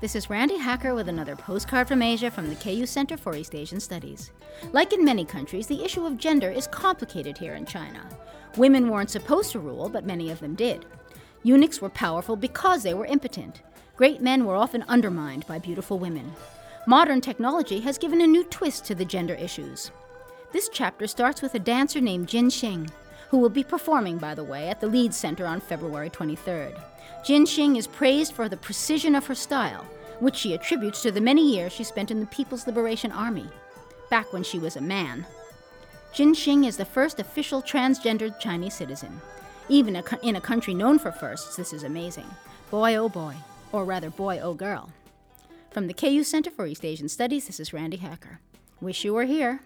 This is Randi Hacker with another postcard from Asia from the KU Center for East Asian Studies. Like in many countries, the issue of gender is complicated here in China. Women weren't supposed to rule, but many of them did. Eunuchs were powerful because they were impotent. Great men were often undermined by beautiful women. Modern technology has given a new twist to the gender issues. This chapter starts with a dancer named Jin Xing, who will be performing, by the way, at the Lied Center on February 23rd. Jin Xing is praised for the precision of her style, which she attributes to the many years she spent in the People's Liberation Army, back when she was a man. Jin Xing is the first official transgendered Chinese citizen. Even a, in a country known for firsts, this is amazing. Boy oh boy, or rather, boy oh girl. From the KU Center for East Asian Studies, this is Randi Hacker. Wish you were here.